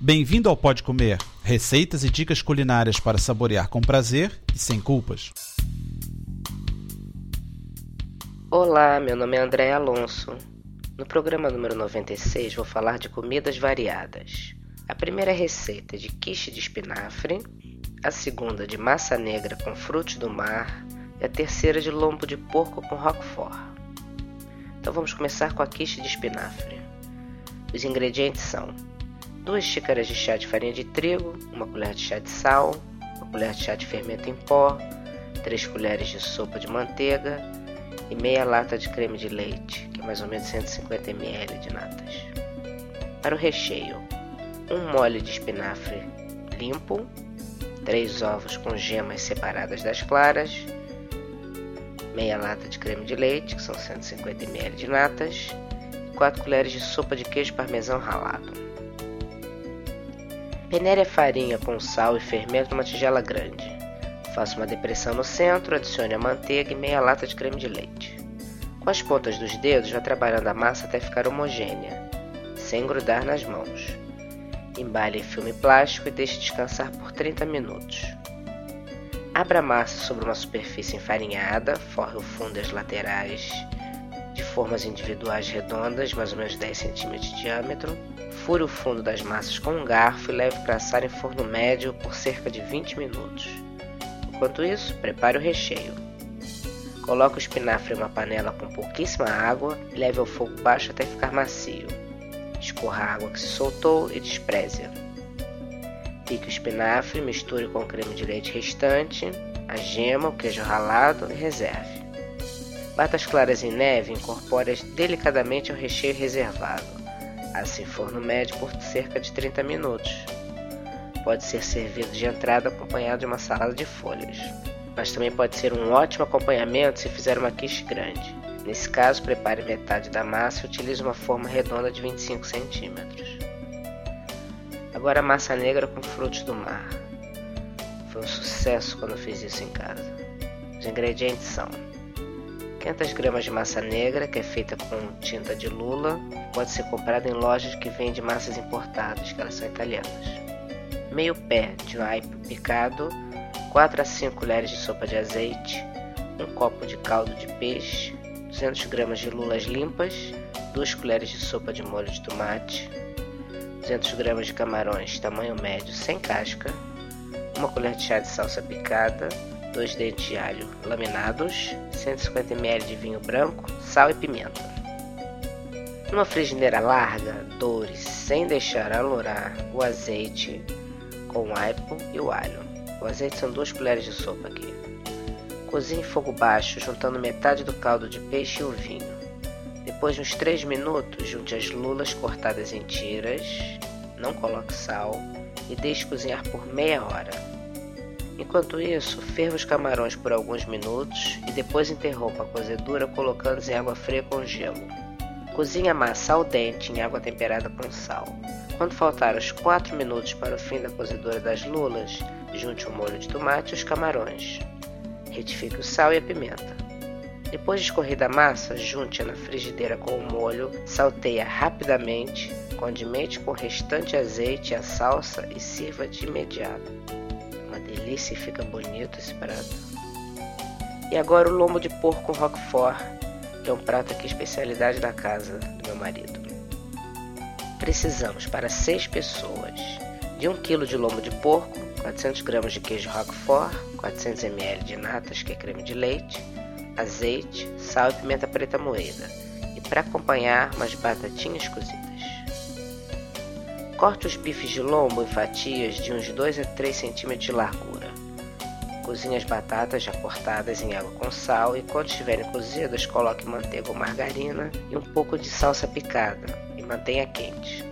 Bem-vindo ao Pode Comer, receitas e dicas culinárias para saborear com prazer e sem culpas. Olá, meu nome é André Alonso. No programa número 96 vou falar de comidas variadas. A primeira receita é de quiche de espinafre, a segunda de massa negra com frutos do mar e a terceira de lombo de porco com roquefort. Então vamos começar com a quiche de espinafre. Os ingredientes são 2 xícaras de chá de farinha de trigo, uma colher de chá de sal, uma colher de chá de fermento em pó, 3 colheres de sopa de manteiga e meia lata de creme de leite, que é mais ou menos 150 ml de natas. Para o recheio, um mole de espinafre limpo, 3 ovos com gemas separadas das claras, meia lata de creme de leite, que são 150 ml de natas, e 4 colheres de sopa de queijo parmesão ralado. Peneire a farinha com sal e fermento numa tigela grande. Faça uma depressão no centro, adicione a manteiga e meia lata de creme de leite. Com as pontas dos dedos, vá trabalhando a massa até ficar homogênea, sem grudar nas mãos. Embale em filme plástico e deixe descansar por 30 minutos. Abra a massa sobre uma superfície enfarinhada, forre o fundo e as laterais de formas individuais redondas, mais ou menos 10 cm de diâmetro. Fure o fundo das massas com um garfo e leve para assar em forno médio por cerca de 20 minutos. Enquanto isso, prepare o recheio. Coloque o espinafre em uma panela com pouquíssima água e leve ao fogo baixo até ficar macio. Escorra a água que se soltou e despreze-a. Pique o espinafre, misture com o creme de leite restante, a gema, o queijo ralado e reserve. Bata as claras em neve incorpore-as delicadamente ao recheio reservado. Assim forno médio por cerca de 30 minutos. Pode ser servido de entrada acompanhado de uma salada de folhas. Mas também pode ser um ótimo acompanhamento se fizer uma quiche grande. Nesse caso, prepare metade da massa e utilize uma forma redonda de 25 centímetros. Agora massa negra com frutos do mar. Foi um sucesso quando fiz isso em casa. Os ingredientes são 500 gramas de massa negra, que é feita com tinta de lula, pode ser comprada em lojas que vendem massas importadas, que elas são italianas. Meio pé de aipo picado, 4 a 5 colheres de sopa de azeite, um copo de caldo de peixe, 200 gramas de lulas limpas, 2 colheres de sopa de molho de tomate, 200 gramas de camarões tamanho médio sem casca, uma colher de chá de salsa picada, 2 dentes de alho laminados, 150 ml de vinho branco, sal e pimenta. Numa frigideira larga, doure sem deixar alourar o azeite com o aipo e o alho. O azeite são 2 colheres de sopa aqui. Cozinhe em fogo baixo, juntando metade do caldo de peixe e o vinho. Depois de uns 3 minutos, junte as lulas cortadas em tiras, não coloque sal e deixe cozinhar por meia hora. Enquanto isso, ferva os camarões por alguns minutos e depois interrompa a cozedura colocando-os em água fria com gelo. Cozinhe a massa ao dente em água temperada com sal. Quando faltar os 4 minutos para o fim da cozedura das lulas, junte o molho de tomate e os camarões. Retifique o sal e a pimenta. Depois de escorrida a massa, junte-a na frigideira com o molho, salteie rapidamente, condimente com o restante azeite e a salsa e sirva de imediato. Delícia e fica bonito esse prato. E agora o lombo de porco roquefort, que é um prato aqui especialidade da casa do meu marido. Precisamos para 6 pessoas de 1 kg de lombo de porco, 400 gramas de queijo roquefort, 400 ml de natas, que é creme de leite, azeite, sal e pimenta preta moída. E para acompanhar, umas batatinhas cozidas. Corte os bifes de lombo em fatias de uns 2 a 3 centímetros de largura. Cozinhe as batatas já cortadas em água com sal e quando estiverem cozidas, coloque manteiga ou margarina e um pouco de salsa picada e mantenha quente.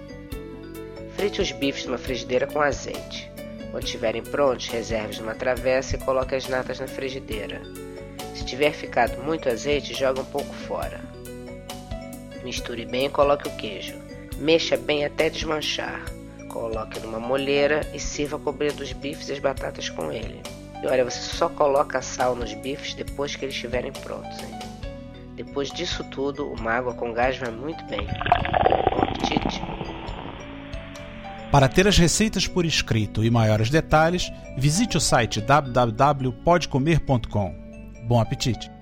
Frite os bifes numa frigideira com azeite. Quando estiverem prontos, reserve numa travessa e coloque as natas na frigideira. Se tiver ficado muito azeite, jogue um pouco fora. Misture bem e coloque o queijo. Mexa bem até desmanchar. Coloque numa molheira e sirva cobrindo os bifes e as batatas com ele. E olha, você só coloca sal nos bifes depois que eles estiverem prontos. Hein? Depois disso tudo, uma água com gás vai muito bem. Bom apetite! Para ter as receitas por escrito e maiores detalhes, visite o site www.podcomer.com. Bom apetite!